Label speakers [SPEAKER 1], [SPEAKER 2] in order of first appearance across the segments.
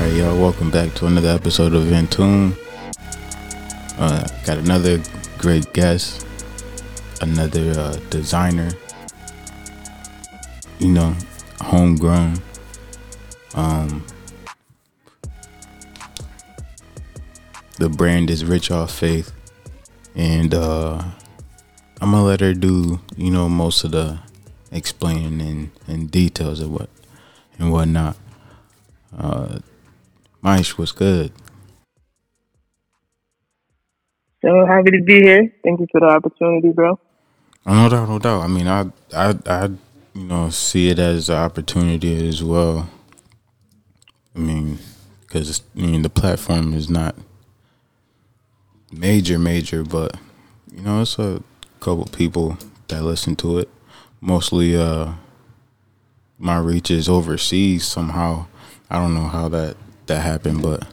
[SPEAKER 1] right, y'all. Welcome back to another episode of In Tune. Uh, got another great guest, another uh, designer. You know, homegrown. Um, the brand is Rich Off Faith, and uh, I'm gonna let her do you know most of the explaining and, and details of what and whatnot. Uh, Mysh was good.
[SPEAKER 2] So happy to be here. Thank you for the opportunity, bro.
[SPEAKER 1] Oh, no doubt, no doubt. I mean, I, I, I, you know, see it as an opportunity as well. I mean, because I mean the platform is not major, major, but you know, it's a couple people that listen to it. Mostly, uh, my reach is overseas somehow. I don't know how that that happened, but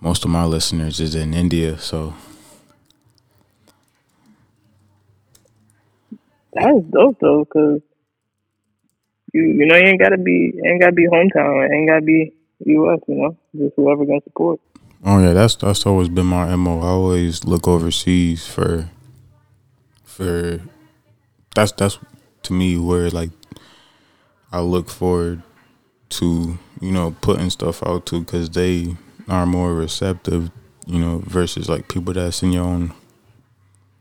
[SPEAKER 1] most of my listeners is in India, so
[SPEAKER 2] That's dope though, cause you you know you ain't gotta be ain't gotta be hometown, it ain't gotta be U.S. You know, just whoever can support.
[SPEAKER 1] Oh yeah, that's that's always been my mo. I always look overseas for for that's that's to me where like I look forward to you know putting stuff out to because they are more receptive, you know, versus like people that's in your own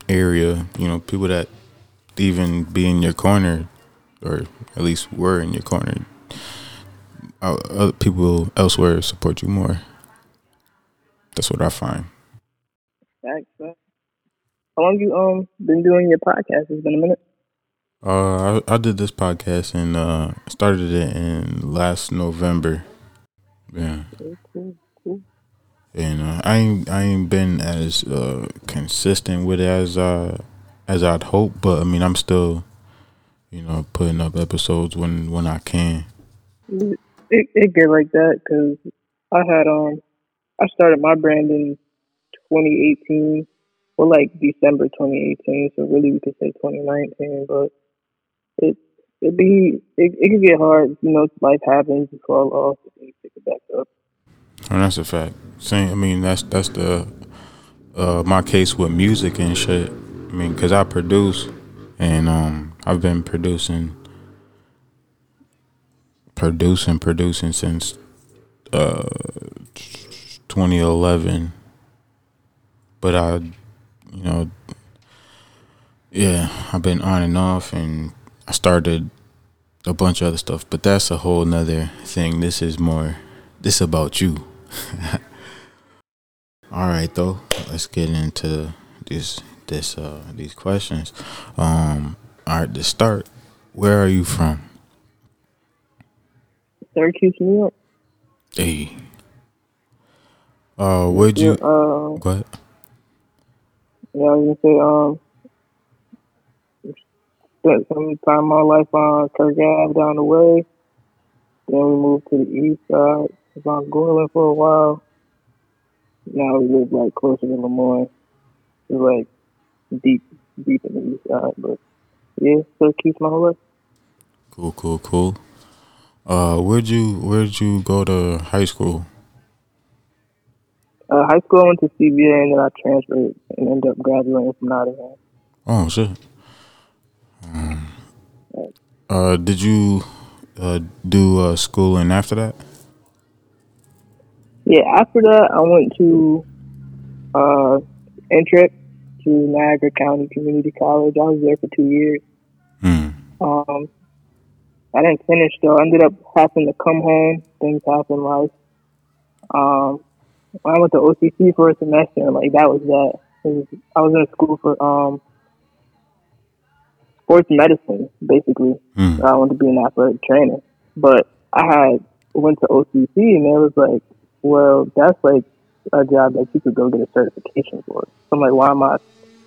[SPEAKER 1] area, you know, people that even be in your corner or at least were in your corner. Other people elsewhere support you more. That's what I find.
[SPEAKER 2] Thanks. How long you um been doing your podcast? It's been a minute.
[SPEAKER 1] Uh, I, I did this podcast and uh started it in last November. Yeah,
[SPEAKER 2] Cool, cool,
[SPEAKER 1] and uh, I ain't I ain't been as uh consistent with it as uh as I'd hope, but I mean I'm still, you know, putting up episodes when when I can.
[SPEAKER 2] It it get like that because I had um I started my brand in 2018, or like December 2018. So really we could say 2019, but it it be it, it could get hard. You know, life happens, you fall off, and you pick it back up.
[SPEAKER 1] And that's a fact. Same. I mean, that's that's the uh my case with music and shit. I mean, cause I produce, and um, I've been producing, producing, producing since uh 2011. But I, you know, yeah, I've been on and off, and I started a bunch of other stuff. But that's a whole nother thing. This is more. This about you. All right, though. Let's get into this this uh these questions. Um, all right, to start, where are you from?
[SPEAKER 2] Syracuse, New York.
[SPEAKER 1] Hey. Uh, where'd you?
[SPEAKER 2] Yeah, uh,
[SPEAKER 1] Go ahead.
[SPEAKER 2] yeah, I was gonna say um spent some time of my life on Kirk Ave down the way. Then we moved to the east side. Was on Gorland for a while. Now we live like closer to Lemoyne. We're like deep, deep in the east side. But yeah, Syracuse my whole life.
[SPEAKER 1] Cool, cool, cool. Uh, where'd you where'd you go to high school?
[SPEAKER 2] Uh, high school I went to CBA and then I transferred and ended up graduating from Nottingham.
[SPEAKER 1] Oh shit. Um, uh, did you uh do uh schooling after that?
[SPEAKER 2] Yeah, after that I went to uh Intrep to Niagara County Community College. I was there for two years.
[SPEAKER 1] Hmm.
[SPEAKER 2] Um, I didn't finish though. I ended up having to come home. Things happen in life. Um, I went to OCC for a semester, and like that was that. Was, I was in school for um sports medicine, basically.
[SPEAKER 1] Hmm.
[SPEAKER 2] I wanted to be an athletic trainer, but I had went to OCC, and it was like, well, that's like a job that you could go get a certification for. So I'm like, why am I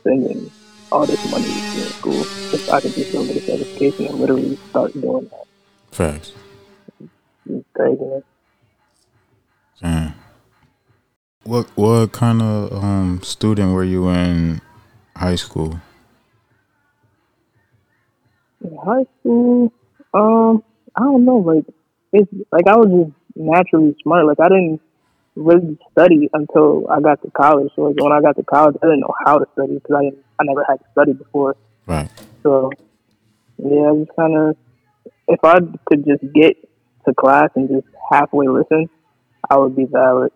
[SPEAKER 2] spending all this money in school if I could just go get a certification and literally start doing that?
[SPEAKER 1] Facts.
[SPEAKER 2] It's crazy. Man.
[SPEAKER 1] What what kind of um student were you in high school?
[SPEAKER 2] In high school, um, I don't know, like it's like I was just naturally smart. Like I didn't really study until I got to college. So like, when I got to college, I didn't know how to study because I didn't, I never had to study before.
[SPEAKER 1] Right.
[SPEAKER 2] So yeah, I just kind of if I could just get to class and just halfway listen, I would be valid.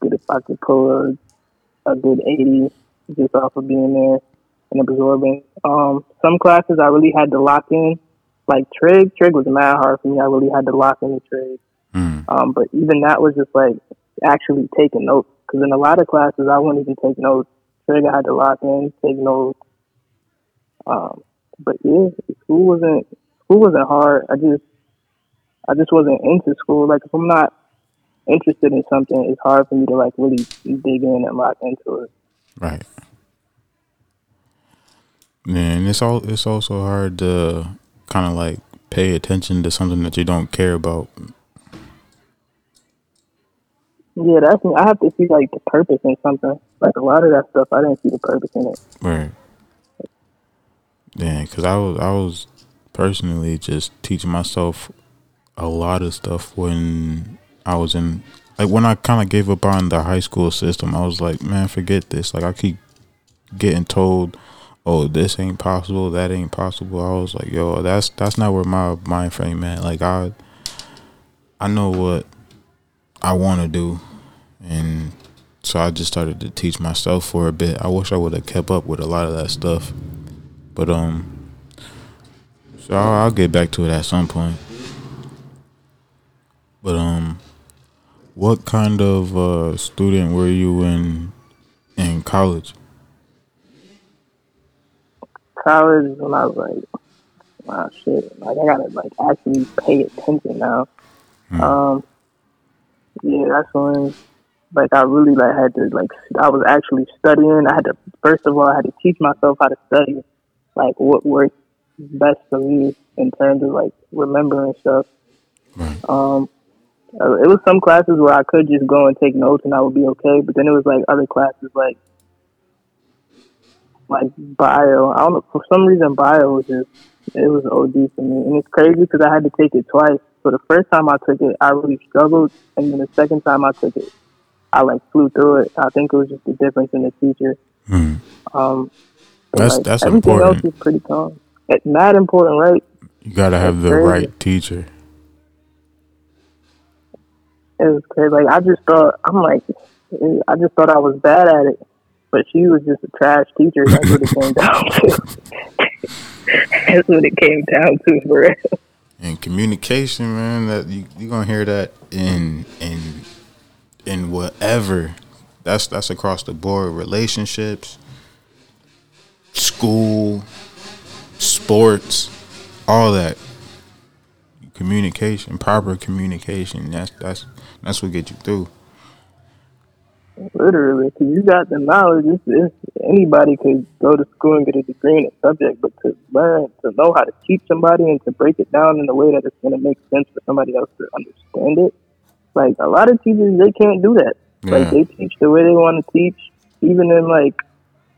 [SPEAKER 2] Good if I could pull a, a good eighty just off of being there and absorbing. Um, some classes I really had to lock in, like trig. Trig was mad hard for me. I really had to lock in the trig.
[SPEAKER 1] Mm.
[SPEAKER 2] Um, but even that was just like actually taking notes. Because in a lot of classes, I wouldn't even take notes. Trig, I had to lock in, take notes. Um, but yeah, school wasn't school wasn't hard. I just I just wasn't into school. Like if I'm not interested in something, it's hard for me to like really dig in and lock into it.
[SPEAKER 1] Right. Man, it's all it's also hard to kind of like pay attention to something that you don't care about.
[SPEAKER 2] Yeah, that's me. I have to see like the purpose in something. Like a lot of that stuff, I didn't see the purpose in it.
[SPEAKER 1] Right. Yeah, because I was I was personally just teaching myself a lot of stuff when I was in like when I kind of gave up on the high school system. I was like, man, forget this. Like I keep getting told, oh, this ain't possible, that ain't possible. I was like, yo, that's that's not where my mind frame at. Like I I know what I want to do, and so I just started to teach myself for a bit. I wish I would have kept up with a lot of that stuff, but um, so I'll, I'll get back to it at some point. But um, what kind of uh, student were you in in college?
[SPEAKER 2] College when I was like, wow, shit, like I gotta like actually pay attention now.
[SPEAKER 1] Hmm.
[SPEAKER 2] Um, yeah, that's when like I really like had to like I was actually studying. I had to first of all I had to teach myself how to study, like what worked best for me in terms of like remembering stuff.
[SPEAKER 1] Right.
[SPEAKER 2] Um, uh, it was some classes where I could just go and take notes and I would be okay, but then it was like other classes like like bio. I don't know for some reason bio was just it was OD for me, and it's crazy because I had to take it twice. So the first time I took it, I really struggled, and then the second time I took it, I like flew through it. I think it was just the difference in the teacher.
[SPEAKER 1] Hmm.
[SPEAKER 2] Um,
[SPEAKER 1] That's-
[SPEAKER 2] like,
[SPEAKER 1] that's
[SPEAKER 2] everything
[SPEAKER 1] important.
[SPEAKER 2] else is pretty calm. It's not important, right?
[SPEAKER 1] You gotta have the
[SPEAKER 2] crazy.
[SPEAKER 1] right teacher.
[SPEAKER 2] It was crazy. Like I just thought, I'm like, I just thought I was bad at it, but she was just a trash teacher. That's what it came down to. That's what it came down to, for real.
[SPEAKER 1] And communication, man, that you you gonna hear that in in in whatever. That's that's across the board. Relationships, school, sports, all that. Communication, proper communication. That's that's that's what get you through.
[SPEAKER 2] Literally, because you got the knowledge. It's, it's, anybody could go to school and get a degree in a subject, but to learn, to know how to teach somebody and to break it down in a way that it's going to make sense for somebody else to understand it. Like a lot of teachers, they can't do that.
[SPEAKER 1] Yeah.
[SPEAKER 2] Like they teach the way they want to teach, even in like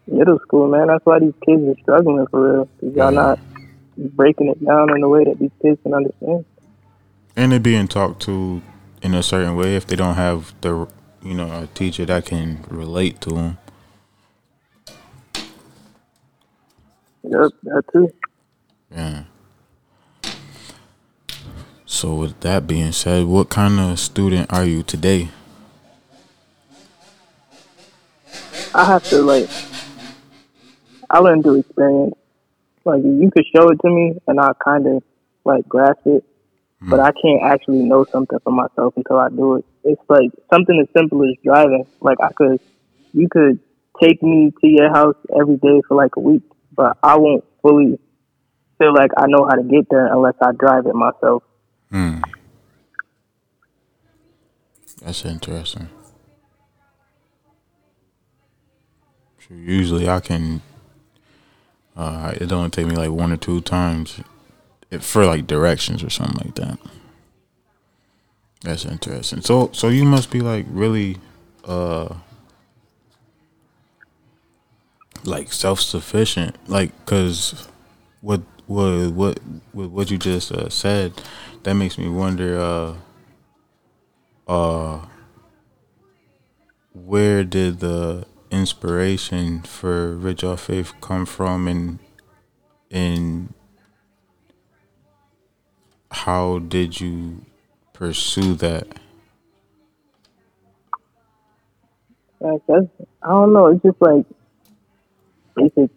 [SPEAKER 2] middle school. Man, that's why these kids are struggling for real. Because y'all
[SPEAKER 1] Yeah.
[SPEAKER 2] not breaking it down in a way that these kids can understand.
[SPEAKER 1] And they're being talked to in a certain way if they don't have the you know a teacher that can relate to them.
[SPEAKER 2] Yep, that too.
[SPEAKER 1] Yeah. So with that being said, what kind of student are you today?
[SPEAKER 2] I have to like I learned through experience. Like you could show it to me and I kind of like grasp it, but I can't actually know something for myself until I do it. It's like something as simple as driving. Like I could, you could take me to your house every day for like a week, but I won't fully feel like I know how to get there unless I drive it myself.
[SPEAKER 1] Hmm. That's interesting. So usually I can. Uh, it only take me like one or two times, for like directions or something like that. That's interesting. So so you must be like really, uh, like self sufficient, like because what what what what what you just uh, said, that makes me wonder. Uh, uh, where did the inspiration for Rich Off Faith come from, and and how did you pursue that?
[SPEAKER 2] Like that's, I don't know. It's just like basic,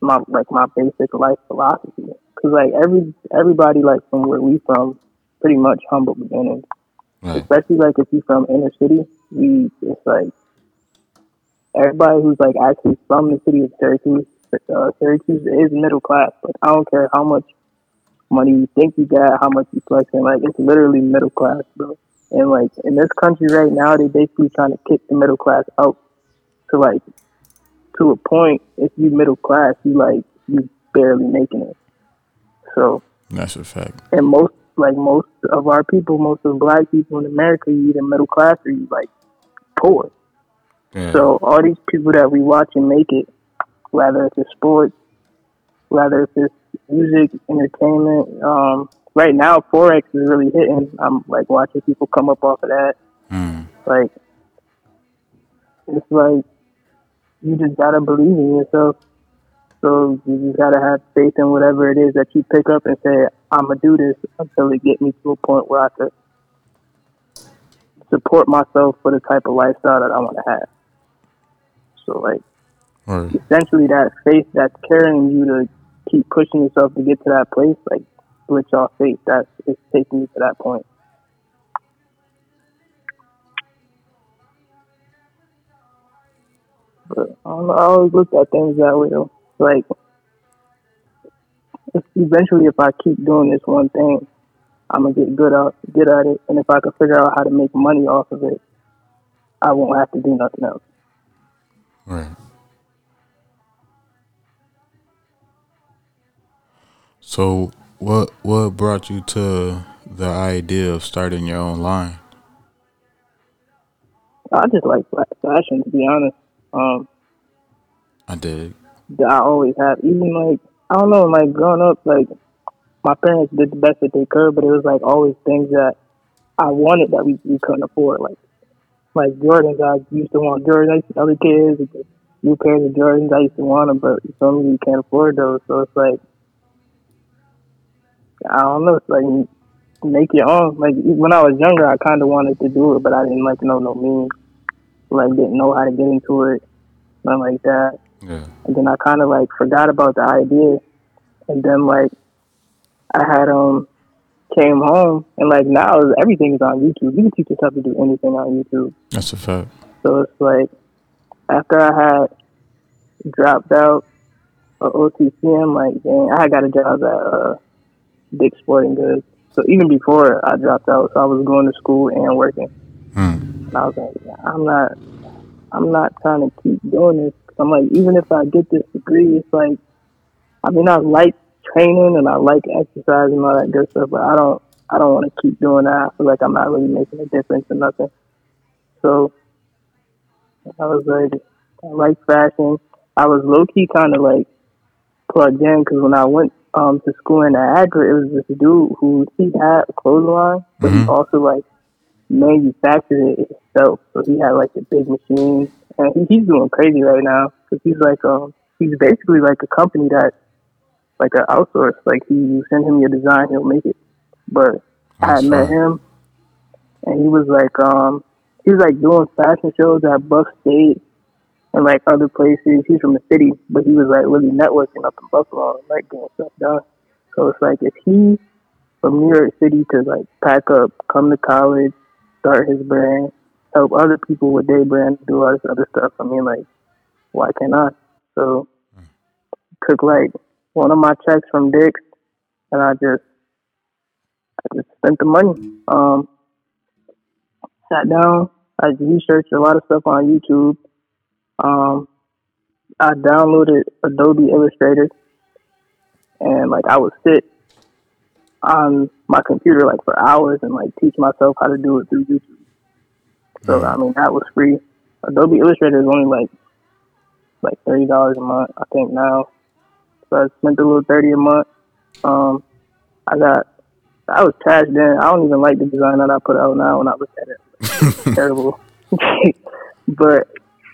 [SPEAKER 2] my like my basic life philosophy. Cause like every everybody like from where we from, pretty much humble beginnings.
[SPEAKER 1] Right.
[SPEAKER 2] Especially like if you from inner city, we it's like everybody who's like actually from the city of Syracuse. Uh, Syracuse is middle class, but I don't care how much money you think you got, how much you flexing. Like it's literally middle class, bro. And like in this country right now, they basically trying to kick the middle class out to like to a point. If you middle class, you like you barely making it. So
[SPEAKER 1] That's a fact.
[SPEAKER 2] and most like most of our people, most of the black people in America, you either middle class or you like poor.
[SPEAKER 1] Yeah.
[SPEAKER 2] So all these people that we watch and make it, whether it's a sports, whether it's just music, entertainment, um, right now forex is really hitting. I'm like watching people come up off of that.
[SPEAKER 1] Mm.
[SPEAKER 2] Like it's like you just gotta believe in yourself. So you just gotta have faith in whatever it is that you pick up and say, I'm gonna do this until it get me to a point where I could support myself for the type of lifestyle that I want to have. So like
[SPEAKER 1] Or
[SPEAKER 2] essentially that faith that's carrying you to keep pushing yourself to get to that place, like Rich off faith, that's it's taking you to that point. But I, know, I always look at things that way though. Like if, eventually if I keep doing this one thing, I'm gonna get good at good at it and if I can figure out how to make money off of it, I won't have to do nothing else.
[SPEAKER 1] right. So what what brought you to the idea of starting your own line?
[SPEAKER 2] I just like fa- fashion, to be honest. Um,
[SPEAKER 1] I did.
[SPEAKER 2] I always have. Even like I don't know, like growing up, like my parents did the best that they could, but it was like always things that I wanted that we, we couldn't afford. Like like Jordans, I used to want Jordans. I used to tell the kids, new pairs of Jordans, I used to want them, but you feel me, you can't afford those. So it's like I don't know. It's like make your own. Like when I was younger, I kind of wanted to do it, but I didn't like know no means. Like didn't know how to get into it, nothing like that.
[SPEAKER 1] Yeah.
[SPEAKER 2] And then I kind of like forgot about the idea, and then like I had um came home and like now everything is on YouTube. You can teach yourself to do anything on YouTube.
[SPEAKER 1] That's a fact.
[SPEAKER 2] So it's like after I had dropped out of OCC, I'm like, dang, I got a job at uh, Dick's Sporting Goods. So even before I dropped out, so I was going to school and working.
[SPEAKER 1] Hmm.
[SPEAKER 2] And I was like, I'm not, I'm not trying to keep doing this. I'm like, even if I get this degree, it's like, I mean, I like training and I like exercise and all that good stuff, but I don't, I don't want to keep doing that. I feel like I'm not really making a difference or nothing. So I was like, I like fashion. I was low key kind of like plugged in because when I went um to school in Niagara, it was this dude who he had a clothing line, but he
[SPEAKER 1] Mhm.
[SPEAKER 2] also like manufactured it himself. So he had like a big machine, and he, he's doing crazy right now because he's like um he's basically like a company that like an outsource. Like he you send him your design, he'll make it. But I had met him, and he was like um he was like doing fashion shows at Buff State and like other places. He's from the city, but he was like really networking up in Buffalo and like getting stuff done. So it's like if he from New York City could like pack up, come to college, start his brand, help other people with their brand, do all this other stuff. I mean, like, why can't I? So took like one of my checks from Dick's, and I just I just spent the money. Um, sat down. I researched a lot of stuff on YouTube. Um, I downloaded Adobe Illustrator, and like I would sit on my computer like for hours and like teach myself how to do it through YouTube. So I mean that was free. Adobe Illustrator is only like like thirty dollars a month, I think now. So I spent a little thirty a month. Um, I got I was trash then. I don't even like the design that I put out now when I look at it. terrible. but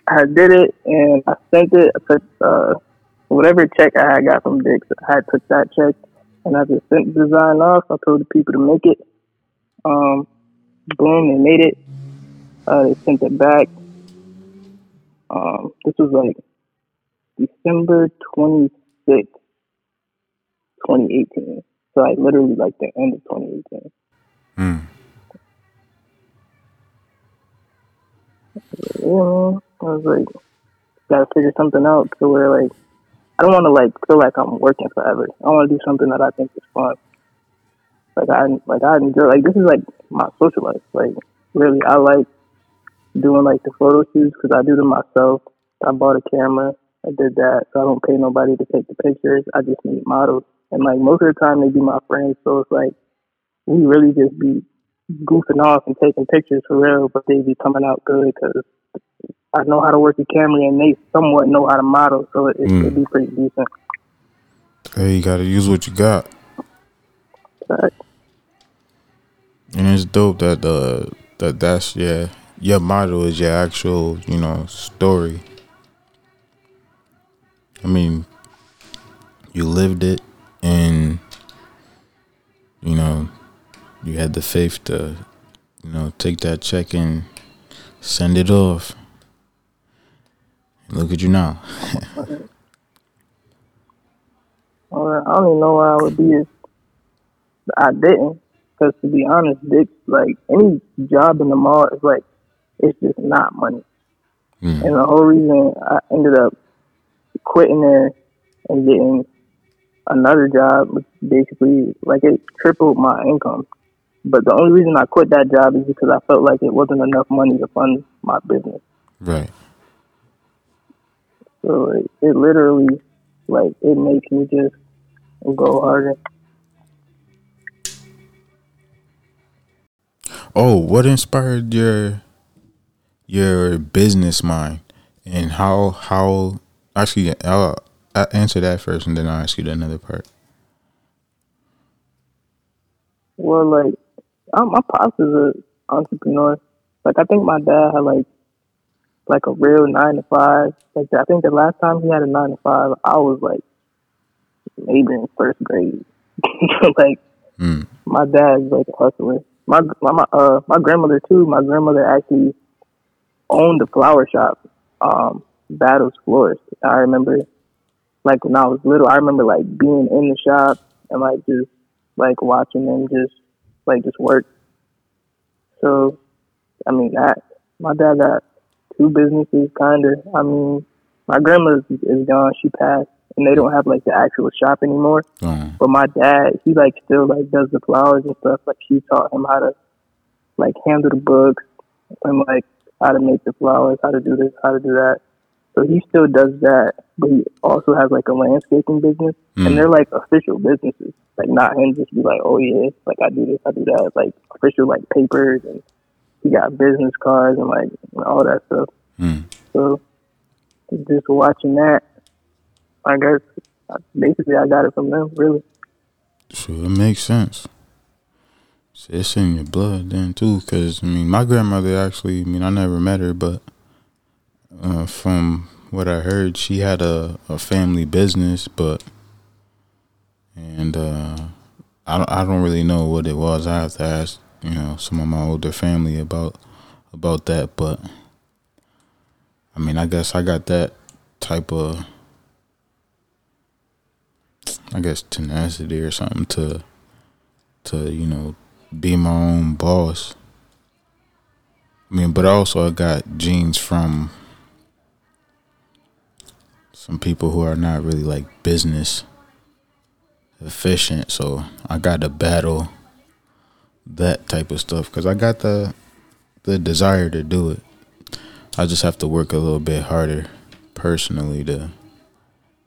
[SPEAKER 2] I did it and I sent it. I took uh, whatever check I had got from Dick's. I had took that check and I just sent the design off. I told the people to make it. Um, boom, they made it. Uh, they sent it back. Um, this was like December 26th, 2018. So like literally like the end of 2018. Mm. Yeah, I was like, gotta figure something out to where like I don't want to like feel like I'm working forever. I want to do something that I think is fun. Like I like I enjoy like this is like my social life. Like really, I like doing like the photo shoots because I do them myself. I bought a camera. I did that, so I don't pay nobody to take the pictures. I just need models, and like most of the time they be my friends. So it's like we really just be goofing off and taking pictures for real, but they be coming out good because I know how to work the camera and they somewhat know how to model, so it, mm. it'd be pretty decent.
[SPEAKER 1] Hey, you gotta use what you got. Right. And it's dope that uh that that's yeah your model is your actual you know story. I mean, you lived it, and you know you had the faith to you know take that check and send it off. Look at you now.
[SPEAKER 2] well, I don't even know where I would be if I didn't. Because to be honest, Dick, like any job in the mall is like, it's just not money. Mm. And the whole reason I ended up quitting there and getting another job was basically like it tripled my income. But the only reason I quit that job is because I felt like it wasn't enough money to fund my business.
[SPEAKER 1] Right.
[SPEAKER 2] So it, it literally, like, it makes me just go harder.
[SPEAKER 1] Oh, what inspired your your business mind, and how how actually I'll, I'll answer that first, and then I'll ask you the another part.
[SPEAKER 2] Well, like, I'm, my pops is an entrepreneur. Like, I think my dad had like like a real nine to five. Like I think the last time he had a nine to five, I was like maybe in first grade. like mm. my dad's like a hustler. My my uh my grandmother too. My grandmother actually owned a flower shop, um, Battles Florist. I remember like when I was little, I remember like being in the shop and like just like watching them just like just work. So I mean that my dad got two businesses, kind of. I mean, my grandma is gone; she passed, and they don't have like the actual shop anymore. Mm. But my dad, he like still like does the flowers and stuff. Like she taught him how to like handle the books and like how to make the flowers, how to do this, how to do that. So he still does that, but he also has like a landscaping business, mm. and they're like official businesses. Like not him just be like, oh yeah, like I do this, I do that. like official like papers and he got business cards and like all that stuff. Mm. So just watching that, I guess basically I got it from them. Really.
[SPEAKER 1] Sure, it makes sense. It's in your blood then too, because I mean, my grandmother actually. I mean, I never met her, but uh, from what I heard, she had a, a family business, but and uh, I I don't really know what it was. I have to ask you know some of my older family about about that but i mean i guess i got that type of i guess tenacity or something to to you know be my own boss. I mean but also i got genes from some people who are not really like business efficient so i got to battle that type of stuff because I got the the desire to do it. I just have to work a little bit harder personally to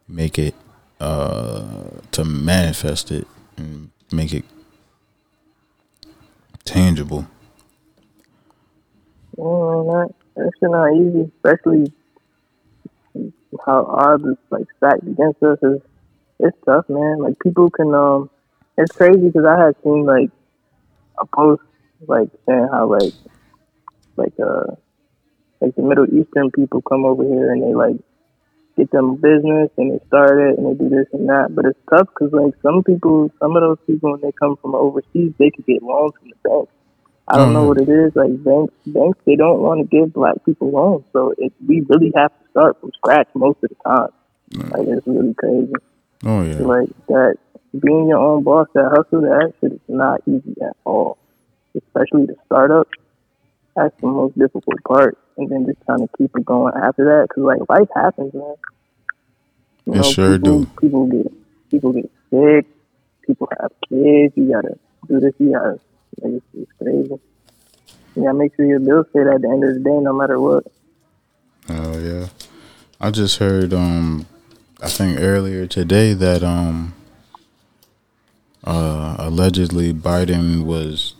[SPEAKER 1] make it uh to manifest it and make it tangible.
[SPEAKER 2] Well, not it's not easy, especially how odds like stacked against us. Is it's tough, man. Like people can um, it's crazy because I had seen like a post like saying how like like uh like the Middle Eastern people come over here and they like get them business and they start it and they do this and that. But it's tough because like some people, some of those people when they come from overseas, they could get loans from the bank. I don't know what it is. Like banks, banks, they don't want to give black people loans, so it, we really have to start from scratch most of the time. Like it's really crazy.
[SPEAKER 1] Oh yeah.
[SPEAKER 2] Like that, being your own boss, that hustle, that shit is not easy at all. Especially the startup. That's the most difficult part, and then just trying to keep it going after that. Because like life happens, man.
[SPEAKER 1] You it know, sure
[SPEAKER 2] people,
[SPEAKER 1] do.
[SPEAKER 2] People get people get sick. People have kids. You gotta do this. You gotta like, it's, it's crazy. Yeah, make sure your bills paid at the end of the day, no matter what.
[SPEAKER 1] Oh yeah, I just heard. Um, I think earlier today that um, uh, allegedly Biden was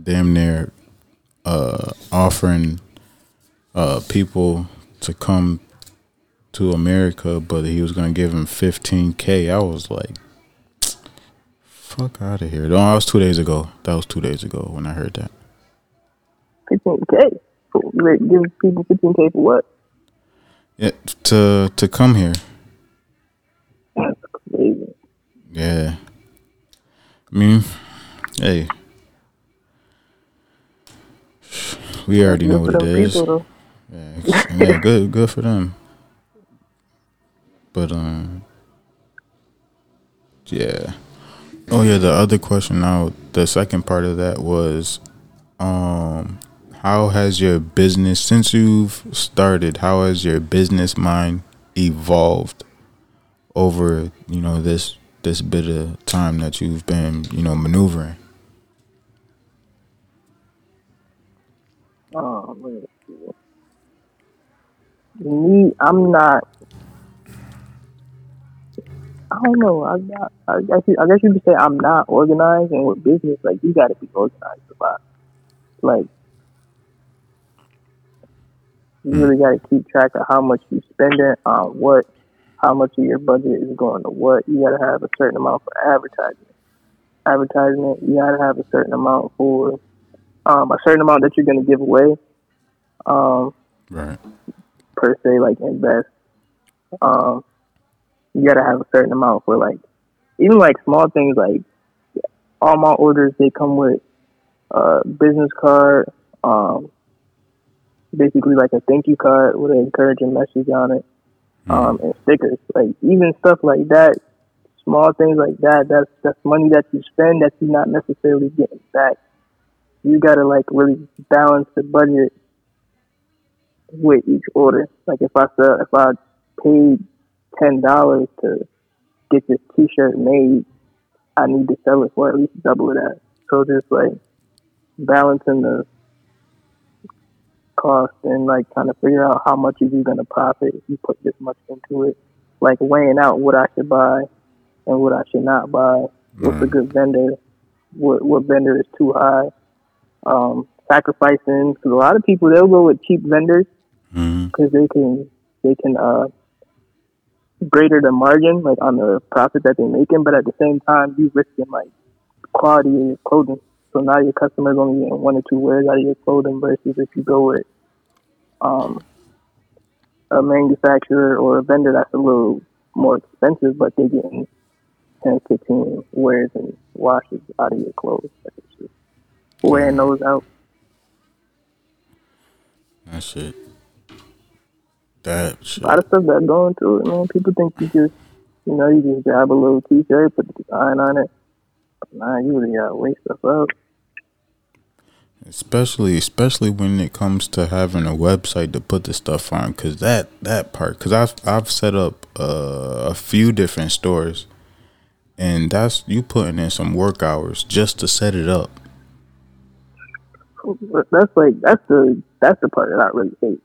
[SPEAKER 1] damn near uh offering uh people to come to America, but he was gonna give him 15k. I was like, fuck out of here. No, that was two days ago. That was two days ago when I heard that.
[SPEAKER 2] 15k. Give people 15k for what?
[SPEAKER 1] Yeah, to to come here.
[SPEAKER 2] That's crazy.
[SPEAKER 1] Yeah. I mean, hey, we already know what it is. People, yeah, yeah, good, good for them. But um, yeah. Oh yeah, the other question now, the second part of that was, um, how has your business since you've started? How has your business mind evolved over you know this this bit of time that you've been you know maneuvering?
[SPEAKER 2] Oh man, me, I'm not I don't know. I, I, I guess you, I guess you could say I'm not organized, and with business, like you got to be organized about. Like you mm. really got to keep track of how much you spending on what, how much of your budget is going to what. You got to have a certain amount for advertising. Advertisement, you got to have a certain amount for um, a certain amount that you're going to give away. Um,
[SPEAKER 1] right.
[SPEAKER 2] Per se, like invest. Um, you gotta have a certain amount for like even like small things like all my orders they come with a business card, um, basically like a thank you card with an encouraging message on it. Um, and stickers. Like even stuff like that, small things like that. That's that's money that you spend that you're not necessarily getting back. You gotta like really balance the budget with each order. Like if I sell, if I paid ten dollars to get this T-shirt made, I need to sell it for at least double that. So just like balancing the cost and like trying to figure out how much are you going to profit if you put this much into it. Like weighing out what I should buy and what I should not buy. What's a good vendor? What what vendor is too high? Um, sacrificing because a lot of people they'll go with cheap vendors because mm-hmm. they can they can uh, greater the margin, like on the profit that they're making, but at the same time, you're risking like quality of your clothing. So now your customer's only getting one or two wears out of your clothing versus if you go with um, a manufacturer or a vendor that's a little more expensive, but they're getting 10, 15 wears and washes out of your clothes. Wearing those out.
[SPEAKER 1] That's it. That shit.
[SPEAKER 2] A lot of stuff that going through it, man. People think you just, you know, you just grab a little t-shirt, put the design on it. Nah, you really gotta weigh stuff up.
[SPEAKER 1] Especially, especially when it comes to having a website to put the stuff on, because that that part, because I've I've set up uh, a few different stores, and that's you putting in some work hours just to set it up.
[SPEAKER 2] That's like that's the that's the part that I really hate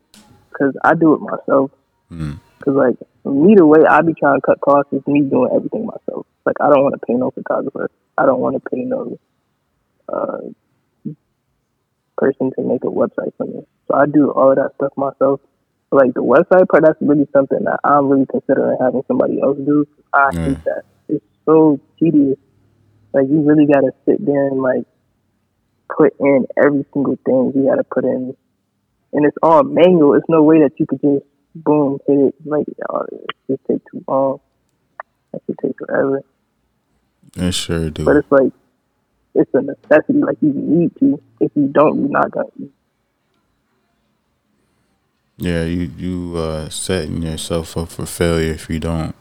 [SPEAKER 2] because I do it myself.
[SPEAKER 1] Because
[SPEAKER 2] mm. like me, the way I be trying to cut costs is me doing everything myself. Like I don't want to pay no photographer. I don't want to pay no uh, person to make a website for me. So I do all that stuff myself. Like the website part, that's really something that I'm really considering having somebody else do. I hate that. It's so tedious. Like you really gotta sit there and like put in every single thing you gotta put in, and it's all manual. It's no way that you could just boom hit it like oh, it just take too long. That should take forever.
[SPEAKER 1] It sure do.
[SPEAKER 2] But it's like it's a necessity. Like you need to. If you don't, you're not gonna eat.
[SPEAKER 1] Yeah, you you uh, setting yourself up for failure if you don't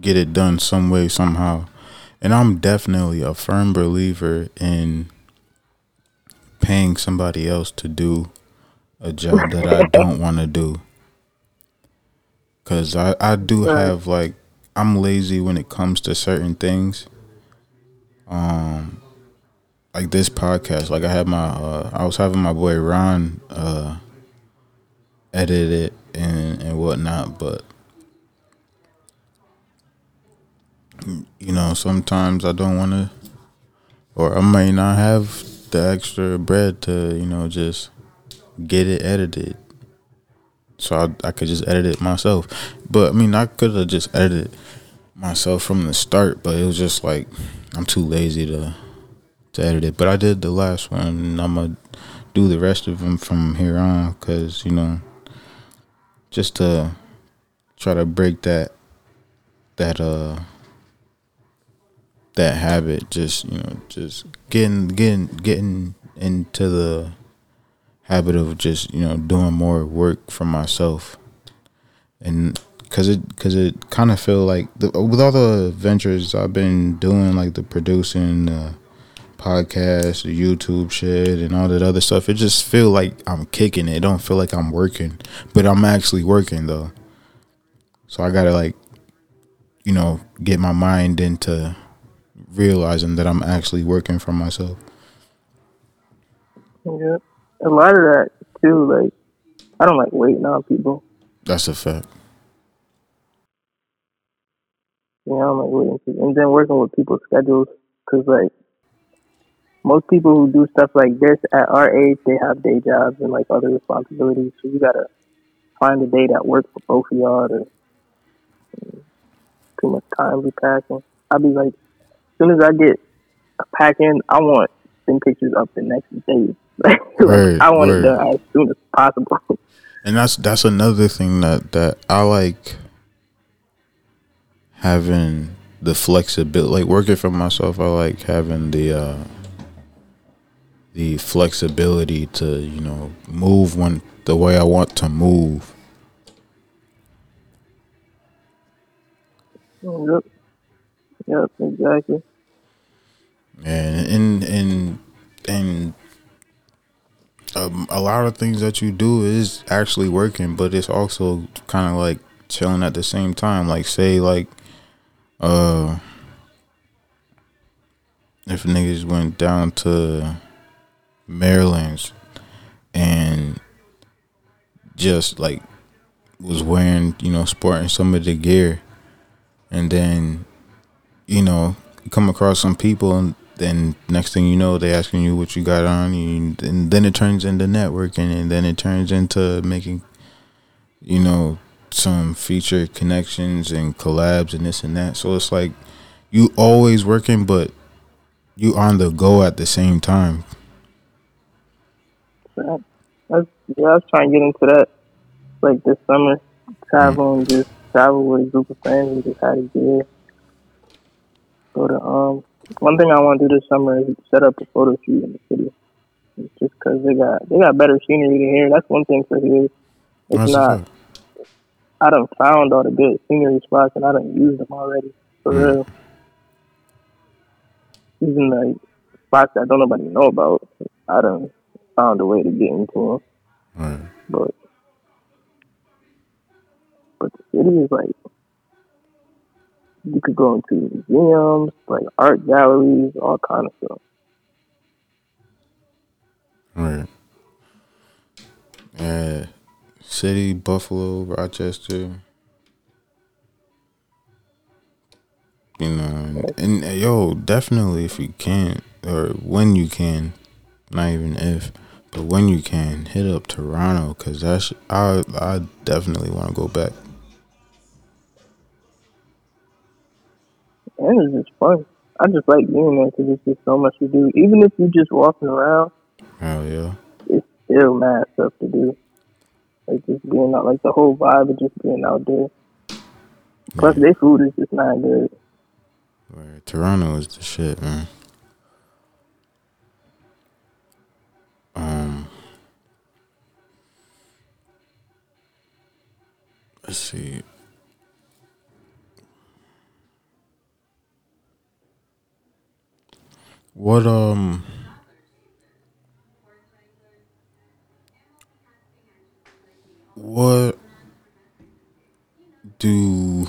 [SPEAKER 1] get it done some way somehow. And I'm definitely a firm believer in paying somebody else to do a job that I don't want to do. Cause I I do have like I'm lazy when it comes to certain things. Um, like this podcast, like I had my uh, I was having my boy Ron uh edit it and and whatnot, but you know sometimes I don't want to, or I may not have the extra bread to you know just get it edited. So I, I could just edit it myself. But I mean, I could have just edited myself from the start, but it was just like I'm too lazy to to edit it. But I did the last one, and I'm gonna do the rest of them from here on, cause you know, just to try to break that that uh that habit. Just you know, just getting getting getting into the habit of just you know doing more work for myself and because it because it kind of feel like the, with all the ventures I've been doing, like the producing, the podcast, the YouTube shit, and all that other stuff, it just feel like I'm kicking it. it. Don't feel like I'm working, but I'm actually working though. So I gotta like, you know, get my mind into realizing that I'm actually working for myself.
[SPEAKER 2] Yeah, a lot of that too. Like, I don't like waiting on people.
[SPEAKER 1] That's a fact.
[SPEAKER 2] You know, I'm like waiting to, and then working with people's schedules because like most people who do stuff like this at our age, they have day jobs and like other responsibilities. So you gotta find a day that works for both of y'all. To, too much time be passing. I'll be like, as soon as I get a pack in, I want them pictures up the next day. like,
[SPEAKER 1] Right,
[SPEAKER 2] I want
[SPEAKER 1] right.
[SPEAKER 2] it done as soon as possible.
[SPEAKER 1] And that's that's another thing that that I like having the flexibility like working for myself I like having the uh the flexibility to, you know, move when the way I want to move.
[SPEAKER 2] yep. Yep, exactly.
[SPEAKER 1] And and and and um, a lot of things that you do is actually working, but it's also kind of like chilling at the same time. Like say like uh if niggas went down to Maryland's and just like was wearing, you know, sporting some of the gear and then you know, come across some people and then next thing you know they asking you what you got on and then it turns into networking and then it turns into making you know some feature connections and collabs and this and that so it's like you always working but you on the go at the same time
[SPEAKER 2] that's, yeah, I was trying to get into that like this summer. Travel and just travel with a group of friends and just had a gear. Go to um. One thing I want to do this summer is set up a photo shoot in the city. It's just because they got they got better scenery than here. That's one thing for here. It's
[SPEAKER 1] That's
[SPEAKER 2] not. I done found all the good scenery spots and I done used them already for
[SPEAKER 1] Mm.
[SPEAKER 2] real. Even like spots that don't nobody know about, I done found a way to get into them.
[SPEAKER 1] Right.
[SPEAKER 2] But but the city is like you could go into museums, like art galleries, all kind of stuff.
[SPEAKER 1] Right. Yeah. City, Buffalo, Rochester. You know, and, and yo, definitely if you can, or when you can, not even if, but when you can, hit up Toronto, cause that's I I definitely want to go back.
[SPEAKER 2] And it's just fun. I just like being there because it's just so much to do. Even if you're just walking around,
[SPEAKER 1] Oh yeah.
[SPEAKER 2] it's still mad stuff to do. Like just being out, like the whole vibe of just being out there. Plus, their food is just not good.
[SPEAKER 1] Where Toronto is the shit, man. Um, let's see. What um what do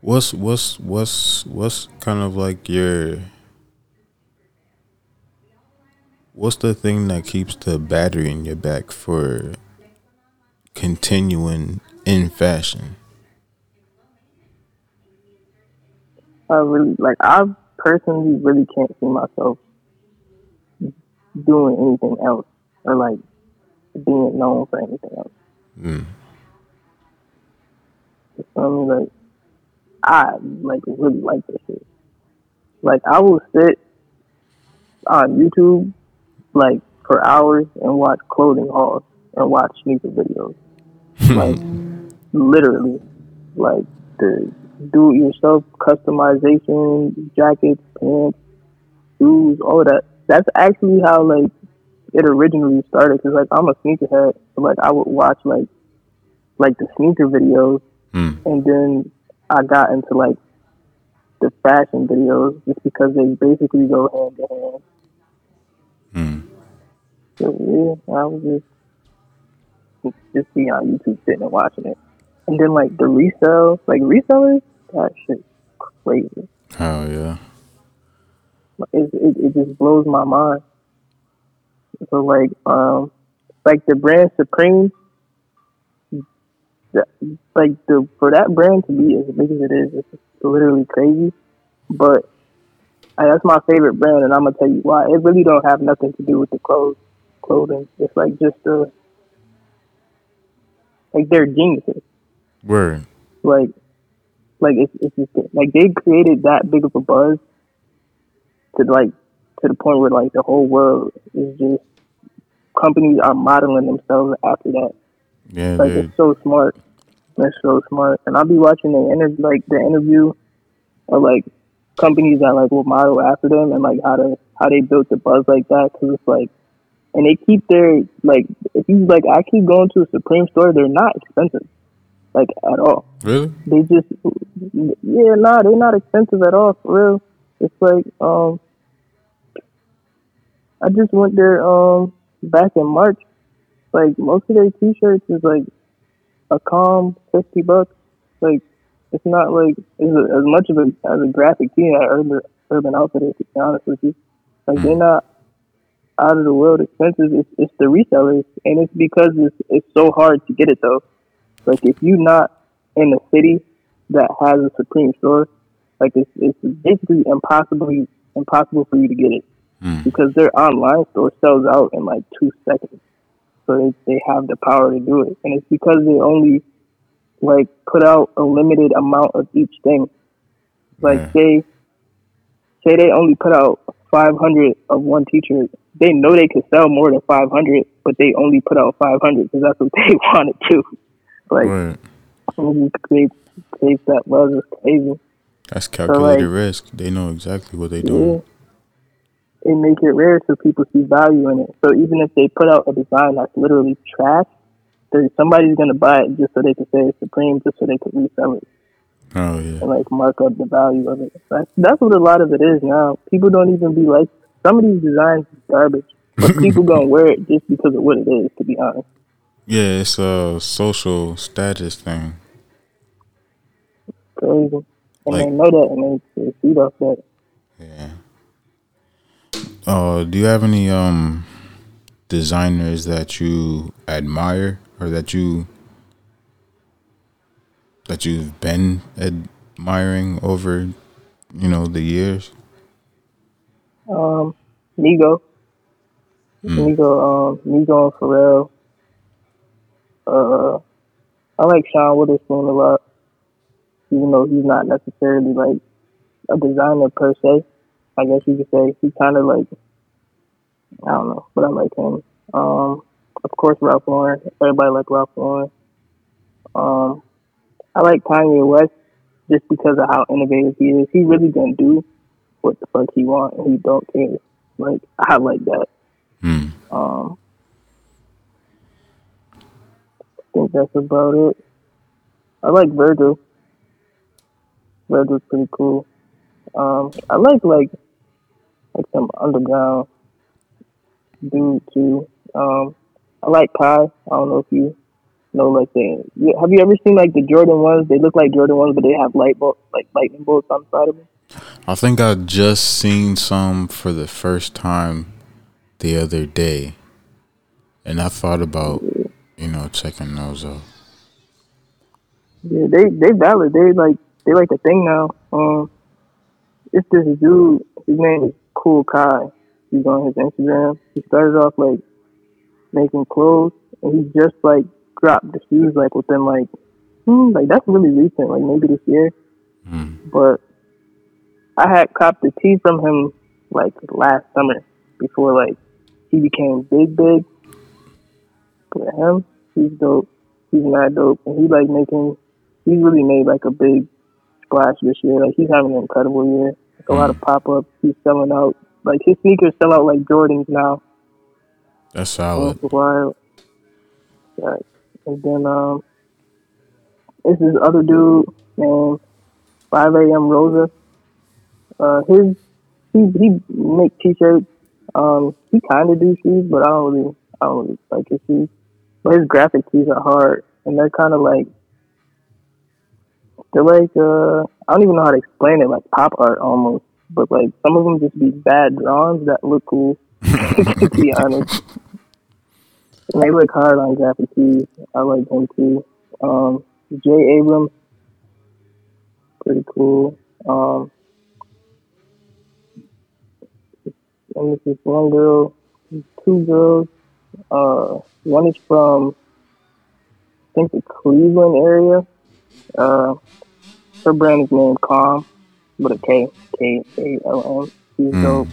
[SPEAKER 1] what's what's what's what's kind of like your what's the thing that keeps the battery in your back for continuing in fashion?
[SPEAKER 2] I really like. I personally really can't see myself doing anything else or like being known for anything else.
[SPEAKER 1] Mm.
[SPEAKER 2] You feel me? Like I like really like this shit. Like I will sit on YouTube like for hours and watch clothing hauls and watch sneaker videos. like literally, like the do it yourself customization, jackets, pants, shoes, all of that. That's actually how like it originally started. Cause like I'm a sneakerhead, so like I would watch like like the sneaker videos,
[SPEAKER 1] Mm.
[SPEAKER 2] and then I got into like the fashion videos just because they basically go hand in hand.
[SPEAKER 1] Mm.
[SPEAKER 2] So yeah, I was just just be on YouTube sitting and watching it. And then like the resale, like resellers, that shit's crazy.
[SPEAKER 1] Oh yeah.
[SPEAKER 2] It, it it just blows my mind. So like um like the brand Supreme, the, like the for that brand to be as big as it is, it's literally crazy. But uh, that's my favorite brand, and I'm gonna tell you why. It really don't have nothing to do with the clothes, clothing. It's like just the like they're geniuses.
[SPEAKER 1] Word.
[SPEAKER 2] Like like it's it's just like they created that big of a buzz to like to the point where like the whole world is just companies are modeling themselves after that.
[SPEAKER 1] Yeah,
[SPEAKER 2] Like
[SPEAKER 1] dude.
[SPEAKER 2] it's so smart. It's so smart. And I'll be watching the inter like the interview of like companies that like will model after them and like how to how they built the buzz like that because it's like and they keep their like if you like I keep going to a Supreme store they're not expensive like at all
[SPEAKER 1] Really?
[SPEAKER 2] they just yeah nah they're not expensive at all for real it's like um I just went there um back in March. Like most of their t-shirts is like a calm 50 bucks. Like it's not like it's a, as much of a as a graphic tee at urban urban outfitters to be honest with you. Like they're not out of the world expensive. It's, it's the resellers and it's because it's it's so hard to get it though. Like if you're not in a city that has a Supreme store, like it's it's basically impossibly impossible for you to get it
[SPEAKER 1] Mm.
[SPEAKER 2] because their online store sells out in like two seconds. So they, they have the power to do it, and it's because they only like put out a limited amount of each thing. Like
[SPEAKER 1] Yeah.
[SPEAKER 2] say say they only put out 500 of one t-shirt. They know they could sell more than 500, but they only put out 500 because that's what they wanted to. Like he creates creates that buzz. It's crazy.
[SPEAKER 1] That's calculated
[SPEAKER 2] like-
[SPEAKER 1] risk. They know exactly what they're
[SPEAKER 2] Yeah. They make it rare so people see value in it. So even if they put out a design that's literally trash, there's somebody's gonna buy it just so they can say it's Supreme, just so they can resell it
[SPEAKER 1] Oh yeah.
[SPEAKER 2] and like mark up the value of it. That's, that's what a lot of it is now. People don't even be like some of these designs is garbage, but people gonna wear it just because of what it is. To be honest,
[SPEAKER 1] Yeah, it's a social status thing.
[SPEAKER 2] crazy. And
[SPEAKER 1] Like-
[SPEAKER 2] they know that, and they, they feed off that.
[SPEAKER 1] Yeah. Oh, do you have any um designers that you admire or that you that you've been admiring over, you know, the years?
[SPEAKER 2] Um, Migo. Nigo, um, Migo and Pharrell. Uh, I like Sean Wotherspoon a lot, even though he's not necessarily like a designer per se. I guess you could say he's kind of like I don't know, but I like him. Um, of course, Ralph Lauren. Everybody like Ralph Lauren. Um, I like Kanye West just because of how innovative he is. He really gonna do what the fuck he want, and he don't care. Like I like that.
[SPEAKER 1] Mm.
[SPEAKER 2] Um, I think that's about it. I like Virgil. Virgil's pretty cool. Um, I like like like some underground dude too. Um, I like Kiy. I don't know if you know like the. Have you ever seen like the Jordan ones? They look like Jordan ones, but they have light bolts, like lightning bolts on the side of them.
[SPEAKER 1] I think I just seen some for the first time the other day, and I thought about you know checking those out.
[SPEAKER 2] Yeah, they they valid. They like they like a thing now. Um, it's this dude. His name is Kool Kiy. He's on his Instagram. He started off like making clothes, and he just like dropped the shoes like within like hmm, like that's really recent, like maybe this year.
[SPEAKER 1] Mm.
[SPEAKER 2] But I had copped the tee from him like last summer before like he became big big. For him, he's dope. He's not dope, and he like making. He's really made like a big splash this year. Like he's having an incredible year. A lot of pop ups. He's selling out. Like his sneakers sell out like Jordans now.
[SPEAKER 1] That's solid.
[SPEAKER 2] That's wild. Right. And then um, this is other dude named Five AM Rosa. Uh, his he he make t-shirts. Um, he kind of do shoes, but I don't really I don't really like his shoes. But his graphic tees are hard, and they're kind of like they're like uh I don't even know how to explain it, like pop art almost. But like some of them just be bad drawings that look cool. to be honest, and they look hard on graphic tees. I like them too. Um, Jay Abrams, pretty cool. Um, and this is one girl, two girls. Uh, one is from, I think, the Cleveland area. Uh, her brand is named Kalm, with a K, K A L M. She's
[SPEAKER 1] Mm.
[SPEAKER 2] dope.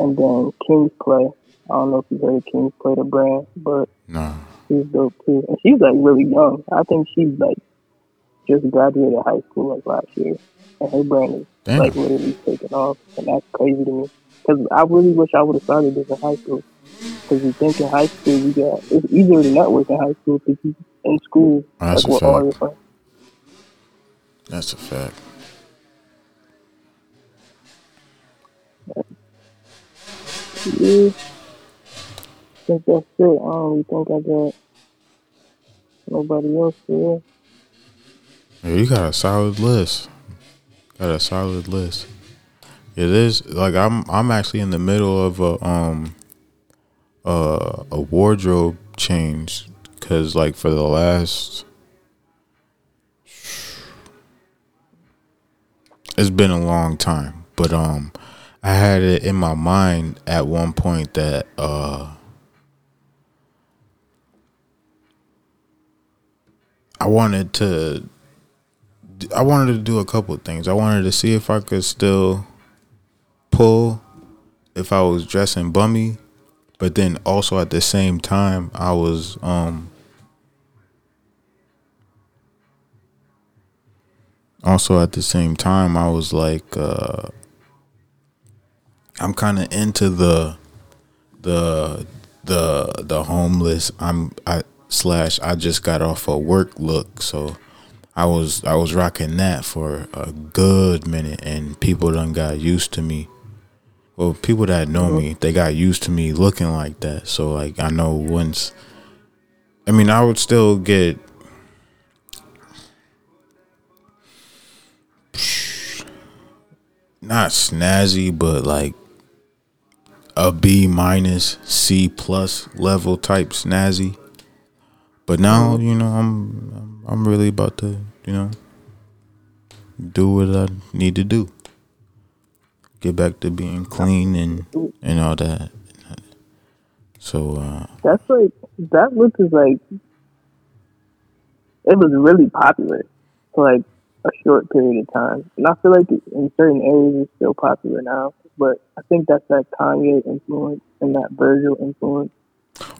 [SPEAKER 2] And then King's Play. I don't know if you heard of King's Play, the brand, but
[SPEAKER 1] Nah.
[SPEAKER 2] she's dope too. And she's like really young. I think she's like just graduated high school like last year, and her brand is
[SPEAKER 1] Damn.
[SPEAKER 2] like literally taking off, and that's crazy to me. Because I really wish I would have started this in high school. Because you think in high school you got it's easier to network in high school because you in school
[SPEAKER 1] Oh, that's
[SPEAKER 2] like with all your friends.
[SPEAKER 1] That's a fact.
[SPEAKER 2] Yeah. I think that's it. I don't really think I got nobody else here.
[SPEAKER 1] Yeah, you got a solid list. Got a solid list. It is like I'm I'm actually in the middle of a um uh, a wardrobe change cuz like for the last it's been a long time, but um I had it in my mind at one point that uh I wanted to I wanted to do a couple things. I wanted to see if I could still pull if I was dressing bummy, but then also at the same time I was um also at the same time I was like uh I'm kind of into the the the the homeless I'm I slash I just got off a work look. So I was I was rocking that for a good minute and people done got used to me. Well people that know me they got used to me looking like that. So like I know once I mean I would still get not snazzy but like a B minus C plus level type snazzy. But now you know I'm I'm, really about to you know do what I need to do. Get back to being clean and and all that. So uh
[SPEAKER 2] That's like that look is like it was really popular. So like a short period of time, and I feel like in certain areas it's still popular now. But I think that's that Kanye influence and that Virgil influence.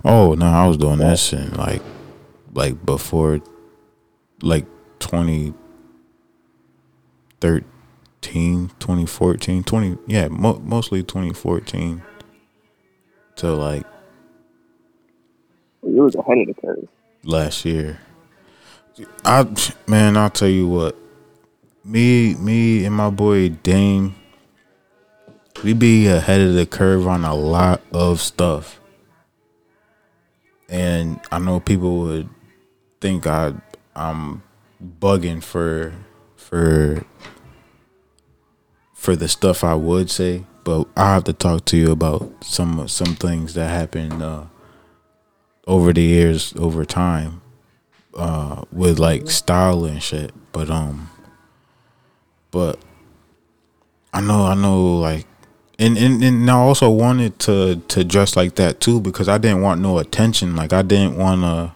[SPEAKER 1] Oh no, I was doing that shit like like before like 2013, 2014, 20 yeah, mo- mostly 2014 to like
[SPEAKER 2] it was ahead of the curve
[SPEAKER 1] last year. I man, I'll tell you what. Me, me, and my boy Dame, we be ahead of the curve on a lot of stuff, and I know people would think I I'm bugging for for for the stuff I would say, but I have to talk to you about some some things that happened uh, over the years, over time, uh, with like style and shit. But um, but I know, I know, like, and and and I also wanted to to dress like that too because I didn't want no attention. Like I didn't want to,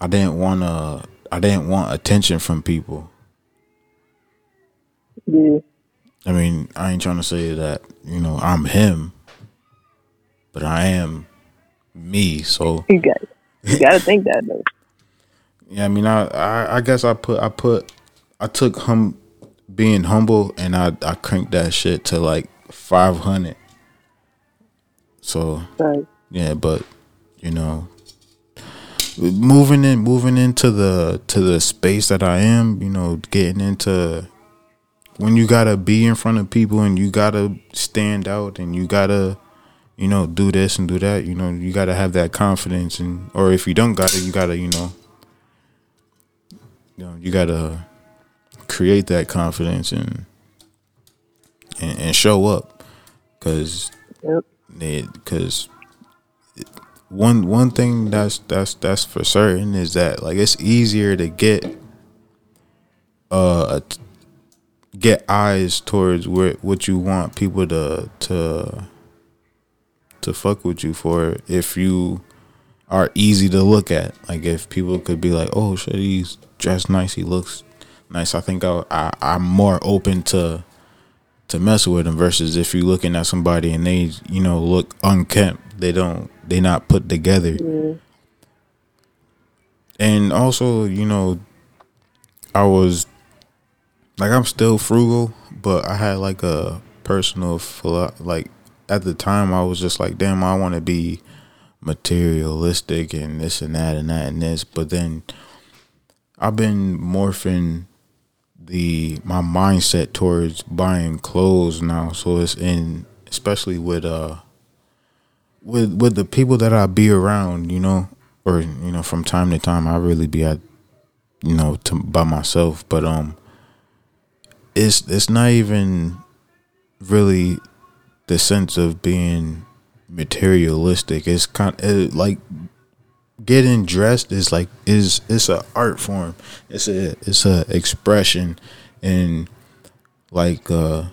[SPEAKER 1] I didn't want to, I didn't want attention from people.
[SPEAKER 2] Yeah.
[SPEAKER 1] I mean, I ain't trying to say that you know I'm him, but I am me. So
[SPEAKER 2] you got you got to think that though.
[SPEAKER 1] Yeah, I mean, I, I I guess I put I put I took hum being humble and I I cranked that shit to like five hundred. So
[SPEAKER 2] right.
[SPEAKER 1] yeah, but you know, moving in moving into the to the space that I am, you know, getting into when you gotta be in front of people and you gotta stand out and you gotta you know do this and do that you know you gotta have that confidence and or if you don't got it you gotta you know you know you gotta create that confidence and and, and show up because because yep. one one thing that's that's that's for certain is that like it's easier to get uh get eyes towards where what you want people to to to fuck with you for if you are easy to look at. Like if people could be like, "Oh shit, he's dressed nice. He looks nice." I think I, I I'm more open to to mess with them versus if you're looking at somebody and they you know look unkempt. They don't. They not put together.
[SPEAKER 2] Yeah.
[SPEAKER 1] And also, you know, I was like I'm still frugal, but I had like a personal like at the time I was just like, damn, I want to be materialistic and this and that and that and this, but then I've been morphing the my mindset towards buying clothes now. So it's in especially with uh with with the people that I be around, you know, or you know, from time to time I really be at you know, to by myself, but um it's it's not even really the sense of being materialistic. It's kind of like getting dressed is like is it's a art form. It's a it's a expression, and like uh